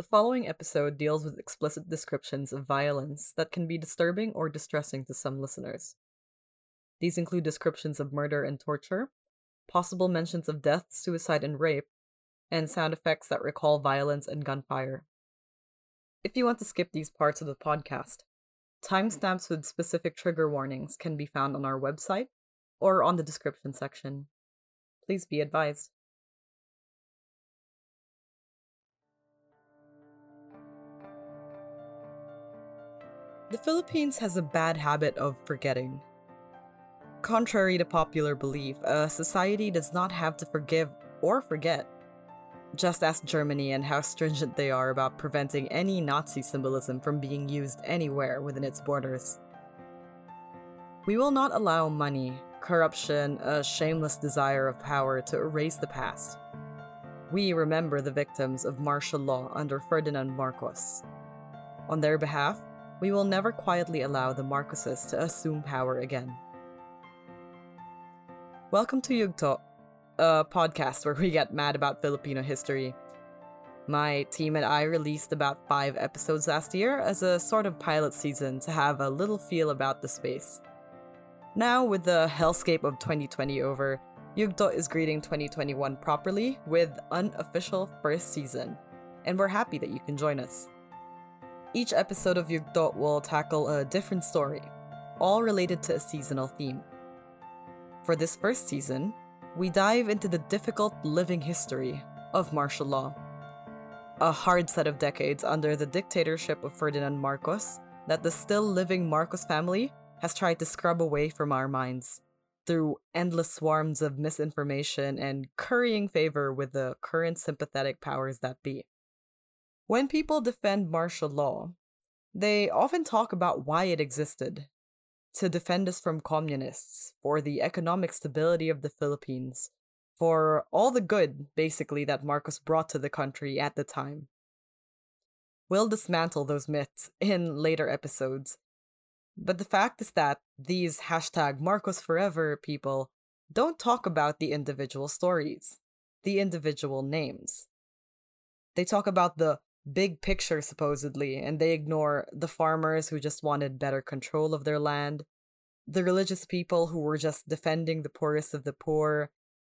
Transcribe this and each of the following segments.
The following episode deals with explicit descriptions of violence that can be disturbing or distressing to some listeners. These include descriptions of murder and torture, possible mentions of death, suicide, and rape, and sound effects that recall violence and gunfire. If you want to skip these parts of the podcast, timestamps with specific trigger warnings can be found on our website or on the description section. Please be advised. The Philippines has a bad habit of forgetting. Contrary to popular belief, a society does not have to forgive or forget. Just ask Germany and how stringent they are about preventing any Nazi symbolism from being used anywhere within its borders. We will not allow money, corruption, a shameless desire of power to erase the past. We remember the victims of martial law under Ferdinand Marcos. On their behalf, we will never quietly allow the Marcoses to assume power again. Welcome to Yugto, a podcast where we get mad about Filipino history. My team and I released about five episodes last year as a sort of pilot season to have a little feel about the space. Now, with the hellscape of 2020 over, Yugto is greeting 2021 properly with unofficial first season, and we're happy that you can join us. Each episode of Yugto will tackle a different story, all related to a seasonal theme. For this first season, we dive into the difficult living history of martial law. A hard set of decades under the dictatorship of Ferdinand Marcos that the still living Marcos family has tried to scrub away from our minds through endless swarms of misinformation and currying favor with the current sympathetic powers that be. When people defend martial law, they often talk about why it existed to defend us from communists, for the economic stability of the Philippines, for all the good, basically, that Marcos brought to the country at the time. We'll dismantle those myths in later episodes. But the fact is that these hashtag Marcos Forever people don't talk about the individual stories, the individual names. They talk about the big picture supposedly and they ignore the farmers who just wanted better control of their land the religious people who were just defending the poorest of the poor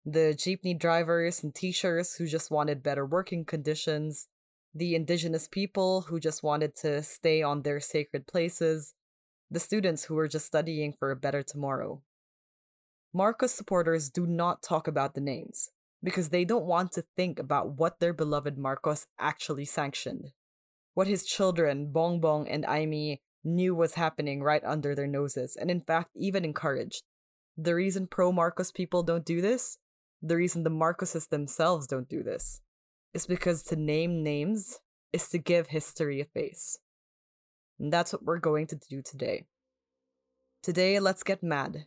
the jeepney drivers and teachers who just wanted better working conditions the indigenous people who just wanted to stay on their sacred places the students who were just studying for a better tomorrow. Marcos supporters do not talk about the names because they don't want to think about what their beloved Marcos actually sanctioned. What his children, Bongbong and Imee, knew was happening right under their noses, and in fact, even encouraged. The reason pro Marcos people don't do this, the reason the Marcoses themselves don't do this, is because to name names is to give history a face. And that's what we're going to do today. Today, let's get mad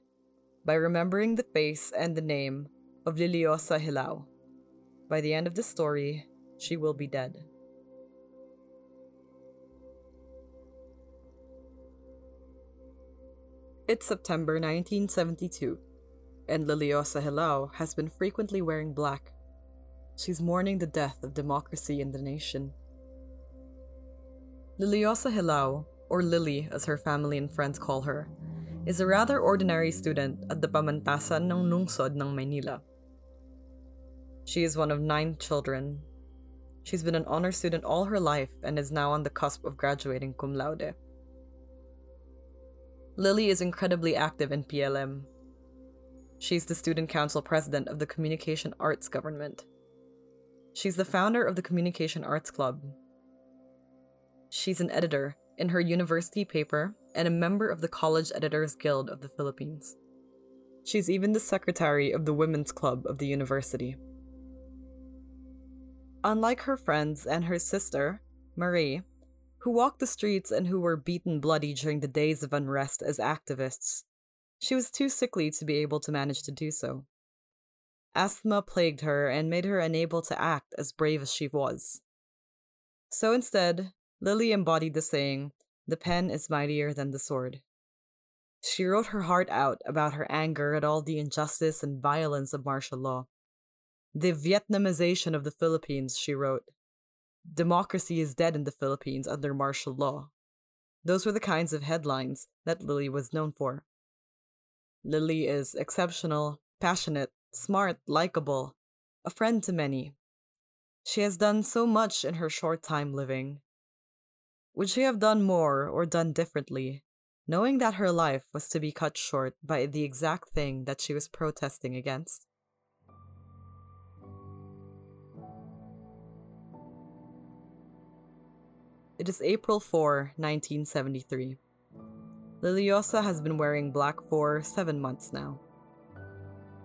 by remembering the face and the name of Liliosa Hilao. By the end of the story, she will be dead. It's September 1972, and Liliosa Hilao has been frequently wearing black. She's mourning the death of democracy in the nation. Liliosa Hilao, or Lily as her family and friends call her, is a rather ordinary student at the Pamantasan ng Lungsod ng Maynila. She is one of nine children. She's been an honor student all her life and is now on the cusp of graduating cum laude. Lily is incredibly active in PLM. She's the student council president of the Communication Arts Government. She's the founder of the Communication Arts Club. She's an editor in her university paper and a member of the College Editors Guild of the Philippines. She's even the secretary of the Women's Club of the university. Unlike her friends and her sister, Marie, who walked the streets and who were beaten bloody during the days of unrest as activists, she was too sickly to be able to manage to do so. Asthma plagued her and made her unable to act as brave as she was. So instead, Lily embodied the saying, the pen is mightier than the sword. She wrote her heart out about her anger at all the injustice and violence of martial law, the Vietnamization of the Philippines, she wrote. democracy is dead in the Philippines under martial law. Those were the kinds of headlines that Lily was known for. Lily is exceptional, passionate, smart, likable, a friend to many. She has done so much in her short time living. Would she have done more or done differently, knowing that her life was to be cut short by the exact thing that she was protesting against? It is April 4, 1973. Liliosa has been wearing black for seven months now.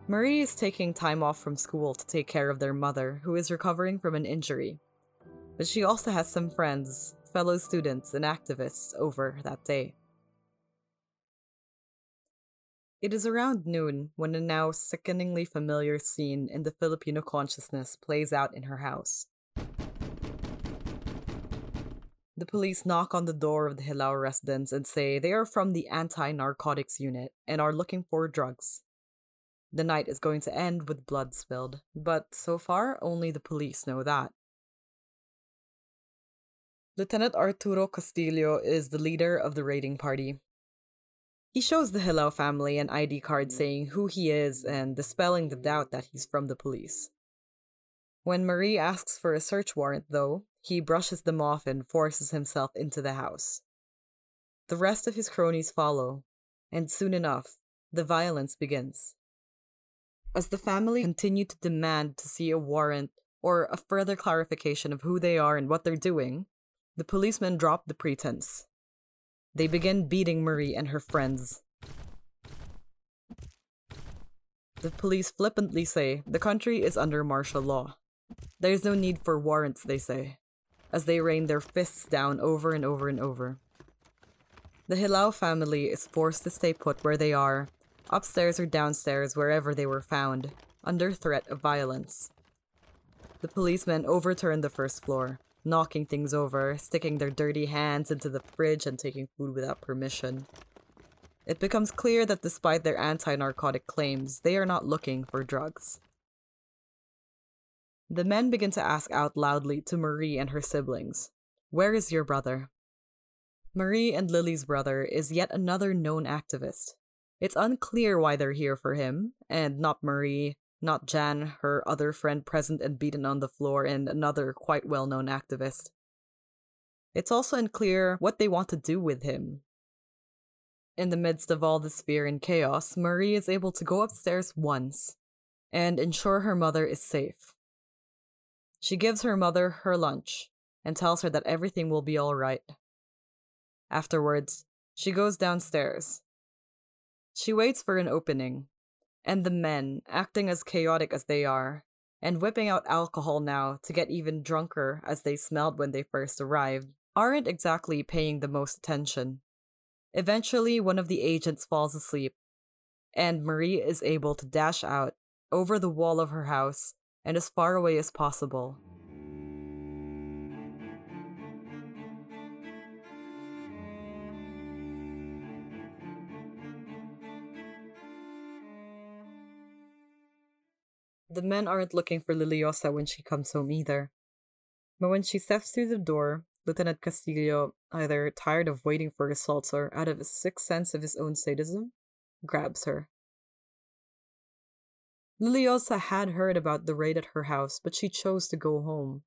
Marie is taking time off from school to take care of their mother, who is recovering from an injury. But she also has some friends, fellow students, and activists over that day. It is around noon when a now sickeningly familiar scene in the Filipino consciousness plays out in her house. The police knock on the door of the Hilao residence and say they are from the anti narcotics unit and are looking for drugs. The night is going to end with blood spilled, but so far only the police know that. Lieutenant Arturo Castillo is the leader of the raiding party. He shows the Hilao family an ID card mm. saying who he is and dispelling the doubt that he's from the police. When Marie asks for a search warrant, though, he brushes them off and forces himself into the house. The rest of his cronies follow, and soon enough, the violence begins. As the family continue to demand to see a warrant or a further clarification of who they are and what they're doing, the policemen drop the pretense. They begin beating Marie and her friends. The police flippantly say the country is under martial law. There is no need for warrants, they say as they rain their fists down over and over and over. The Hilao family is forced to stay put where they are, upstairs or downstairs, wherever they were found, under threat of violence. The policemen overturn the first floor, knocking things over, sticking their dirty hands into the fridge, and taking food without permission. It becomes clear that despite their anti narcotic claims, they are not looking for drugs. The men begin to ask out loudly to Marie and her siblings, Where is your brother? Marie and Lily's brother is yet another known activist. It's unclear why they're here for him, and not Marie, not Jan, her other friend present and beaten on the floor, and another quite well known activist. It's also unclear what they want to do with him. In the midst of all this fear and chaos, Marie is able to go upstairs once and ensure her mother is safe. She gives her mother her lunch and tells her that everything will be all right. Afterwards, she goes downstairs. She waits for an opening, and the men, acting as chaotic as they are, and whipping out alcohol now to get even drunker as they smelled when they first arrived, aren't exactly paying the most attention. Eventually, one of the agents falls asleep, and Marie is able to dash out over the wall of her house and as far away as possible. The men aren't looking for Liliosa when she comes home either. But when she steps through the door, Lieutenant Castillo, either tired of waiting for assaults or out of a sick sense of his own sadism, grabs her. Liliosa had heard about the raid at her house, but she chose to go home.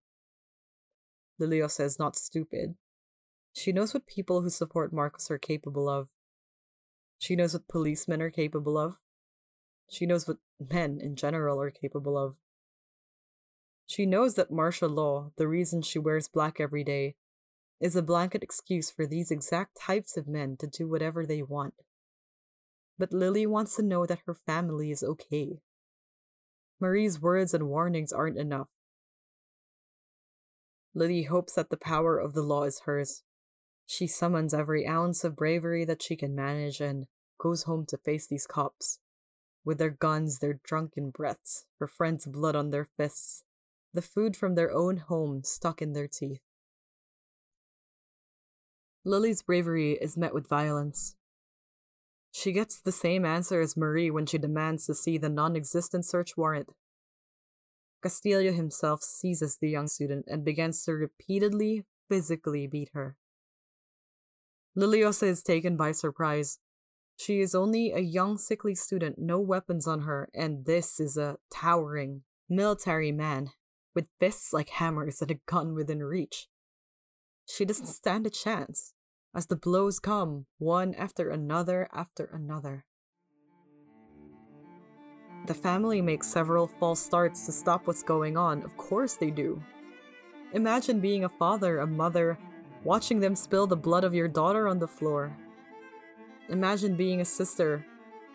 Liliosa is not stupid. She knows what people who support Marcos are capable of. She knows what policemen are capable of. She knows what men in general are capable of. She knows that martial law, the reason she wears black every day, is a blanket excuse for these exact types of men to do whatever they want. But Lily wants to know that her family is okay. Marie's words and warnings aren't enough. Lily hopes that the power of the law is hers. She summons every ounce of bravery that she can manage and goes home to face these cops. With their guns, their drunken breaths, her friends' blood on their fists, the food from their own home stuck in their teeth. Lily's bravery is met with violence. She gets the same answer as Marie when she demands to see the non existent search warrant. Castillo himself seizes the young student and begins to repeatedly physically beat her. Liliosa is taken by surprise. She is only a young, sickly student, no weapons on her, and this is a towering, military man with fists like hammers and a gun within reach. She doesn't stand a chance as the blows come, one after another after another. The family makes several false starts to stop what's going on. Of course they do. Imagine being a father, a mother, watching them spill the blood of your daughter on the floor. Imagine being a sister.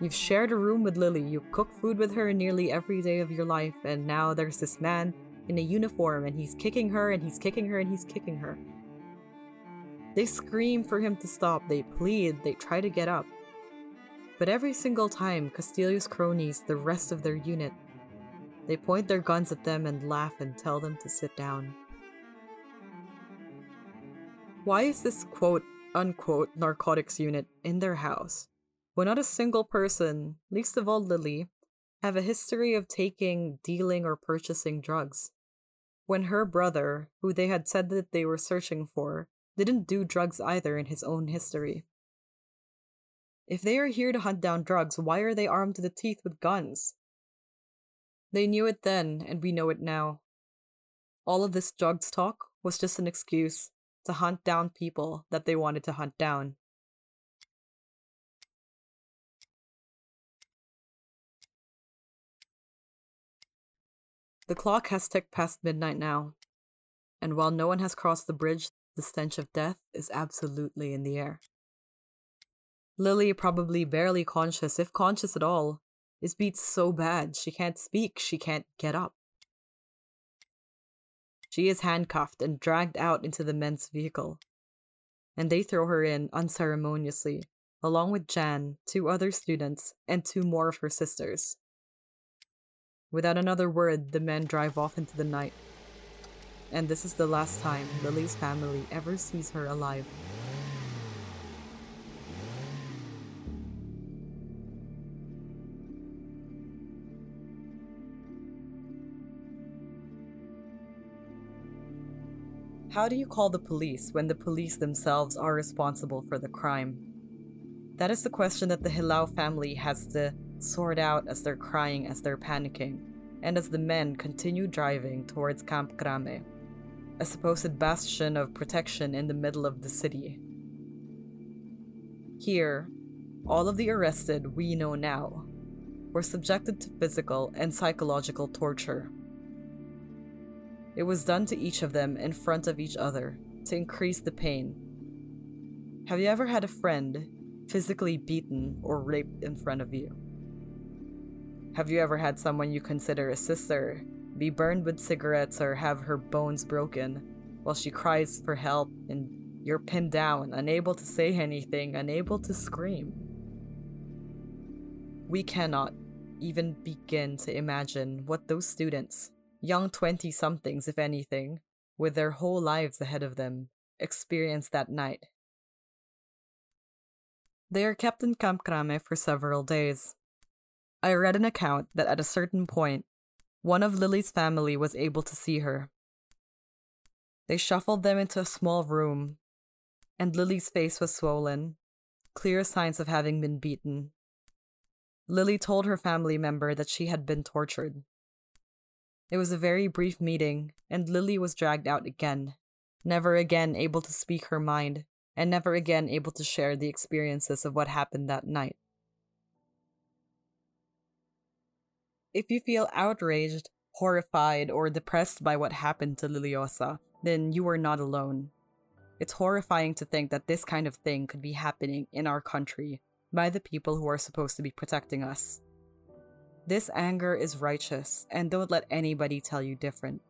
You've shared a room with Lily, you cook food with her nearly every day of your life, and now there's this man in a uniform and he's kicking her and he's kicking her and he's kicking her. They scream for him to stop, they plead, they try to get up. But every single time, Castillo's cronies, the rest of their unit, they point their guns at them and laugh and tell them to sit down. Why is this quote unquote narcotics unit in their house when not a single person, least of all Lily, have a history of taking, dealing, or purchasing drugs? When her brother, who they had said that they were searching for, didn't do drugs either in his own history. If they are here to hunt down drugs, why are they armed to the teeth with guns? They knew it then, and we know it now. All of this drugs talk was just an excuse to hunt down people that they wanted to hunt down. The clock has ticked past midnight now, and while no one has crossed the bridge, the stench of death is absolutely in the air. Lily, probably barely conscious, if conscious at all, is beat so bad she can't speak, she can't get up. She is handcuffed and dragged out into the men's vehicle, and they throw her in unceremoniously, along with Jan, two other students, and two more of her sisters. Without another word, the men drive off into the night and this is the last time Lily's family ever sees her alive. How do you call the police when the police themselves are responsible for the crime? That is the question that the Hilao family has to sort out as they're crying, as they're panicking, and as the men continue driving towards Camp Crame a supposed bastion of protection in the middle of the city. Here, all of the arrested we know now were subjected to physical and psychological torture. It was done to each of them in front of each other to increase the pain. Have you ever had a friend physically beaten or raped in front of you? Have you ever had someone you consider a sister be burned with cigarettes or have her bones broken while she cries for help and you're pinned down, unable to say anything, unable to scream. We cannot even begin to imagine what those students, young 20 somethings if anything, with their whole lives ahead of them, experienced that night. They are kept in Camp Crame for several days. I read an account that at a certain point, one of Lily's family was able to see her. They shuffled them into a small room, and Lily's face was swollen, clear signs of having been beaten. Lily told her family member that she had been tortured. It was a very brief meeting, and Lily was dragged out again, never again able to speak her mind, and never again able to share the experiences of what happened that night. If you feel outraged, horrified, or depressed by what happened to Liliosa, then you are not alone. It's horrifying to think that this kind of thing could be happening in our country by the people who are supposed to be protecting us. This anger is righteous, and don't let anybody tell you different.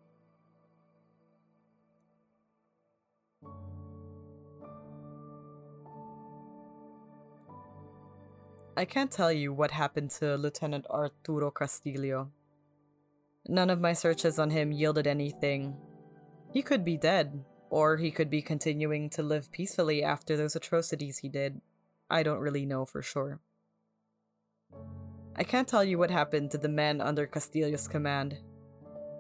I can't tell you what happened to Lieutenant Arturo Castillo. None of my searches on him yielded anything. He could be dead, or he could be continuing to live peacefully after those atrocities he did. I don't really know for sure. I can't tell you what happened to the men under Castillo's command.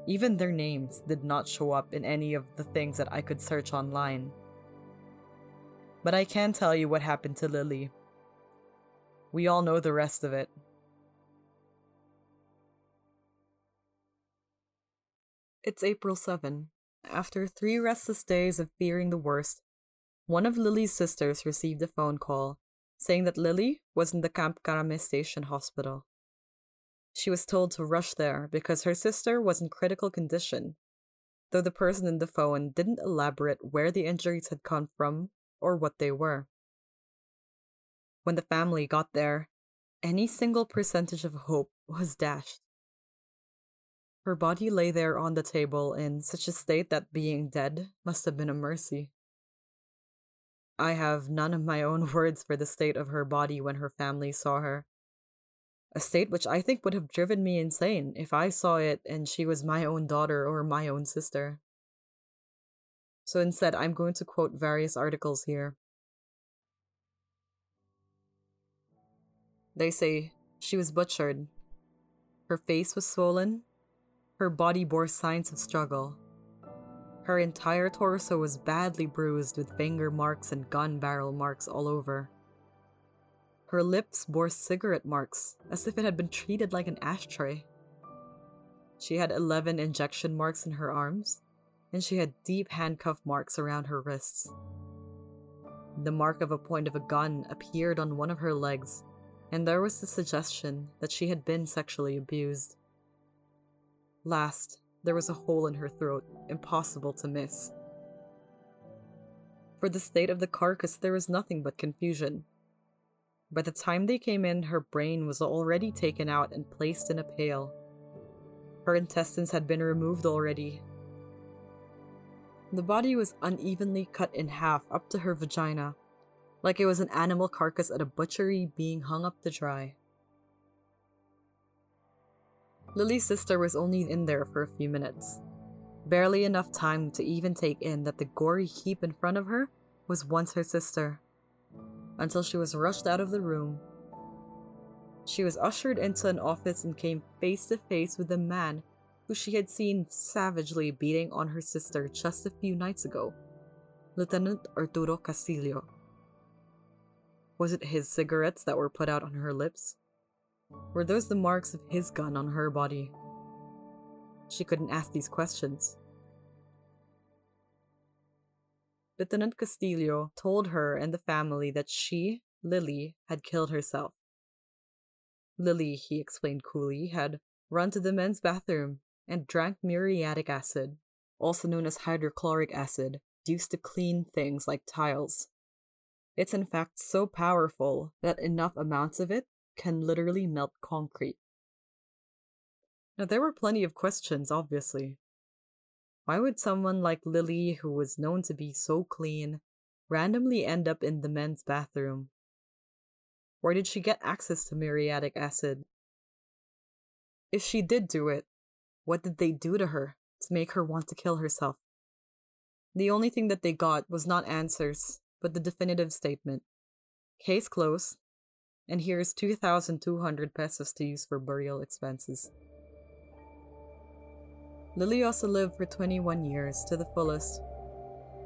Even their names did not show up in any of the things that I could search online. But I can tell you what happened to Lily. We all know the rest of it. It's April 7. After three restless days of fearing the worst, one of Lily's sisters received a phone call saying that Lily was in the Camp Crame Station Hospital. She was told to rush there because her sister was in critical condition, though the person in the phone didn't elaborate where the injuries had come from or what they were. When the family got there, any single percentage of hope was dashed. Her body lay there on the table in such a state that being dead must have been a mercy. I have none of my own words for the state of her body when her family saw her. A state which I think would have driven me insane if I saw it and she was my own daughter or my own sister. So instead, I'm going to quote various articles here. They say she was butchered. Her face was swollen. Her body bore signs of struggle. Her entire torso was badly bruised with finger marks and gun barrel marks all over. Her lips bore cigarette marks, as if it had been treated like an ashtray. She had 11 injection marks in her arms, and she had deep handcuff marks around her wrists. The mark of a point of a gun appeared on one of her legs, and there was the suggestion that she had been sexually abused. Last, there was a hole in her throat, impossible to miss. For the state of the carcass, there was nothing but confusion. By the time they came in, her brain was already taken out and placed in a pail. Her intestines had been removed already. The body was unevenly cut in half up to her vagina, like it was an animal carcass at a butchery being hung up to dry. Lily's sister was only in there for a few minutes. Barely enough time to even take in that the gory heap in front of her was once her sister. Until she was rushed out of the room. She was ushered into an office and came face to face with the man who she had seen savagely beating on her sister just a few nights ago Lieutenant Arturo Castillo. Was it his cigarettes that were put out on her lips? Were those the marks of his gun on her body? She couldn't ask these questions. Lieutenant Castillo told her and the family that she, Lily, had killed herself. Lily, he explained coolly, had run to the men's bathroom and drank muriatic acid, also known as hydrochloric acid, used to clean things like tiles. It's in fact so powerful that enough amounts of it can literally melt concrete. Now, there were plenty of questions, obviously. Why would someone like Lily, who was known to be so clean, randomly end up in the men's bathroom? Where did she get access to muriatic acid? If she did do it, what did they do to her to make her want to kill herself? The only thing that they got was not answers, but the definitive statement. Case closed, and here's 2,200 pesos to use for burial expenses. Lily also lived for 21 years to the fullest.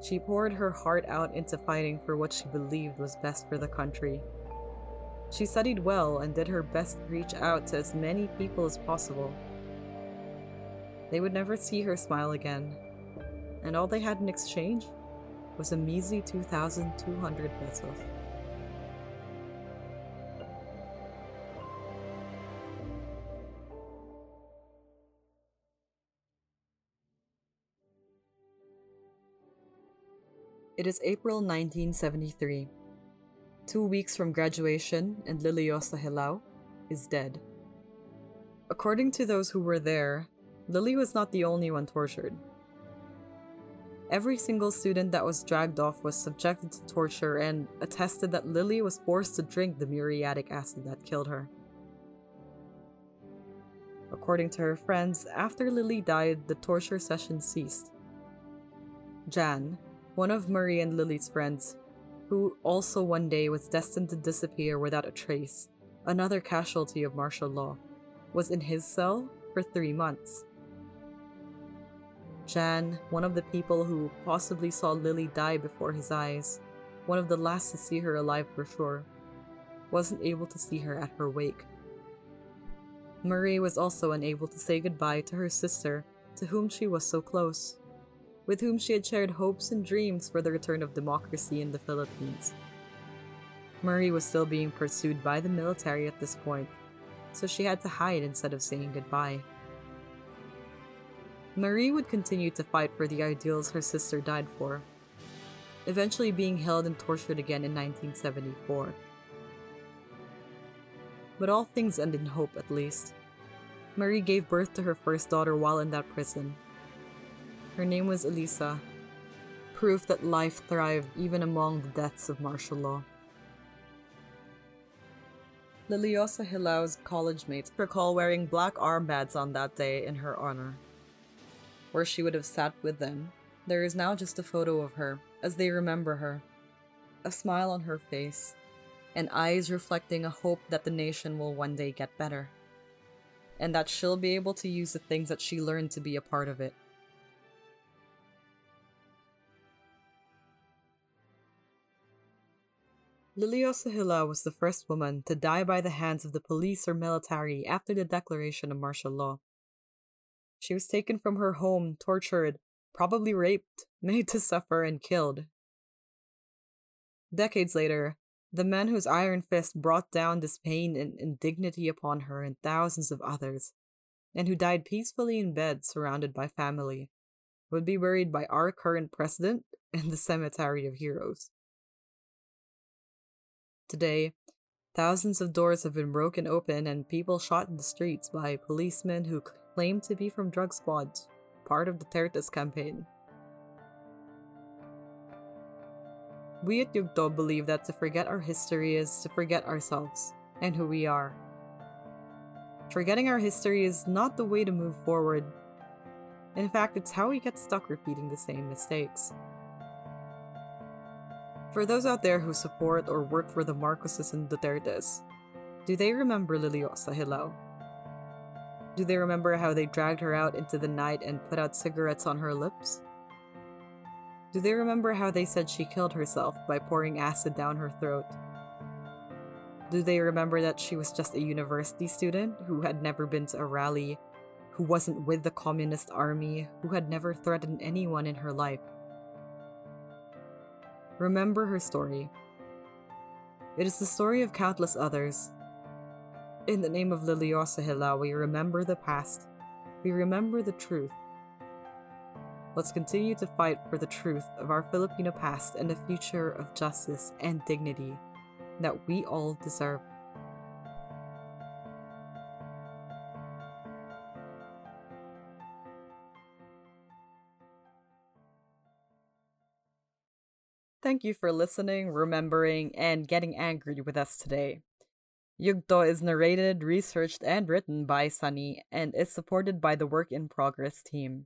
She poured her heart out into fighting for what she believed was best for the country. She studied well and did her best to reach out to as many people as possible. They would never see her smile again, and all they had in exchange was a measly 2,200 pesos. It is April 1973. Two weeks from graduation, and Liliosa Hilao is dead. According to those who were there, Lily was not the only one tortured. Every single student that was dragged off was subjected to torture and attested that Lily was forced to drink the muriatic acid that killed her. According to her friends, after Lily died, the torture session ceased. Jan, one of Marie and Lily's friends, who also one day was destined to disappear without a trace, another casualty of martial law, was in his cell for three months. Jan, one of the people who possibly saw Lily die before his eyes, one of the last to see her alive for sure, wasn't able to see her at her wake. Marie was also unable to say goodbye to her sister, to whom she was so close, with whom she had shared hopes and dreams for the return of democracy in the Philippines. Marie was still being pursued by the military at this point, so she had to hide instead of saying goodbye. Marie would continue to fight for the ideals her sister died for, eventually being held and tortured again in 1974. But all things end in hope, at least. Marie gave birth to her first daughter while in that prison. Her name was Elisa, proof that life thrived even among the deaths of martial law. Liliosa Hilao's college mates recall wearing black armbands on that day in her honor where she would have sat with them, there is now just a photo of her as they remember her. A smile on her face, and eyes reflecting a hope that the nation will one day get better. And that she'll be able to use the things that she learned to be a part of it. Liliosa Hilao was the first woman to die by the hands of the police or military after the declaration of martial law. She was taken from her home, tortured, probably raped, made to suffer, and killed. Decades later, the man whose iron fist brought down this pain and indignity upon her and thousands of others, and who died peacefully in bed surrounded by family, would be buried by our current president in the Cemetery of Heroes. Today, thousands of doors have been broken open and people shot in the streets by policemen who claim to be from drug squads, part of the Duterte's campaign. We at Yugto believe that to forget our history is to forget ourselves and who we are. Forgetting our history is not the way to move forward. In fact, it's how we get stuck repeating the same mistakes. For those out there who support or work for the Marcoses and Dutertes, do they remember Liliosa Hilao? Do they remember how they dragged her out into the night and put out cigarettes on her lips? Do they remember how they said she killed herself by pouring acid down her throat? Do they remember that she was just a university student who had never been to a rally, who wasn't with the communist army, who had never threatened anyone in her life? Remember her story. It is the story of countless others in the name of Liliosa Hilao, we remember the past. We remember the truth. Let's continue to fight for the truth of our Filipino past and the future of justice and dignity that we all deserve. Thank you for listening, remembering, and getting angry with us today. Yugto is narrated, researched, and written by Sunny and is supported by the Work in Progress team.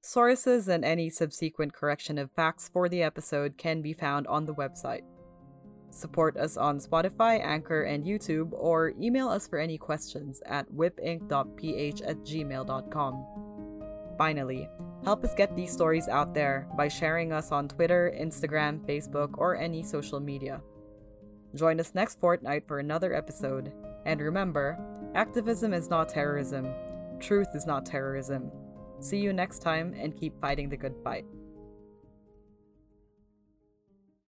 Sources and any subsequent correction of facts for the episode can be found on the website. Support us on Spotify, Anchor, and YouTube, or email us for any questions at whipinc.ph at gmail.com. Finally, help us get these stories out there by sharing us on Twitter, Instagram, Facebook, or any social media. Join us next fortnight for another episode. And remember, activism is not terrorism. Truth is not terrorism. See you next time and keep fighting the good fight.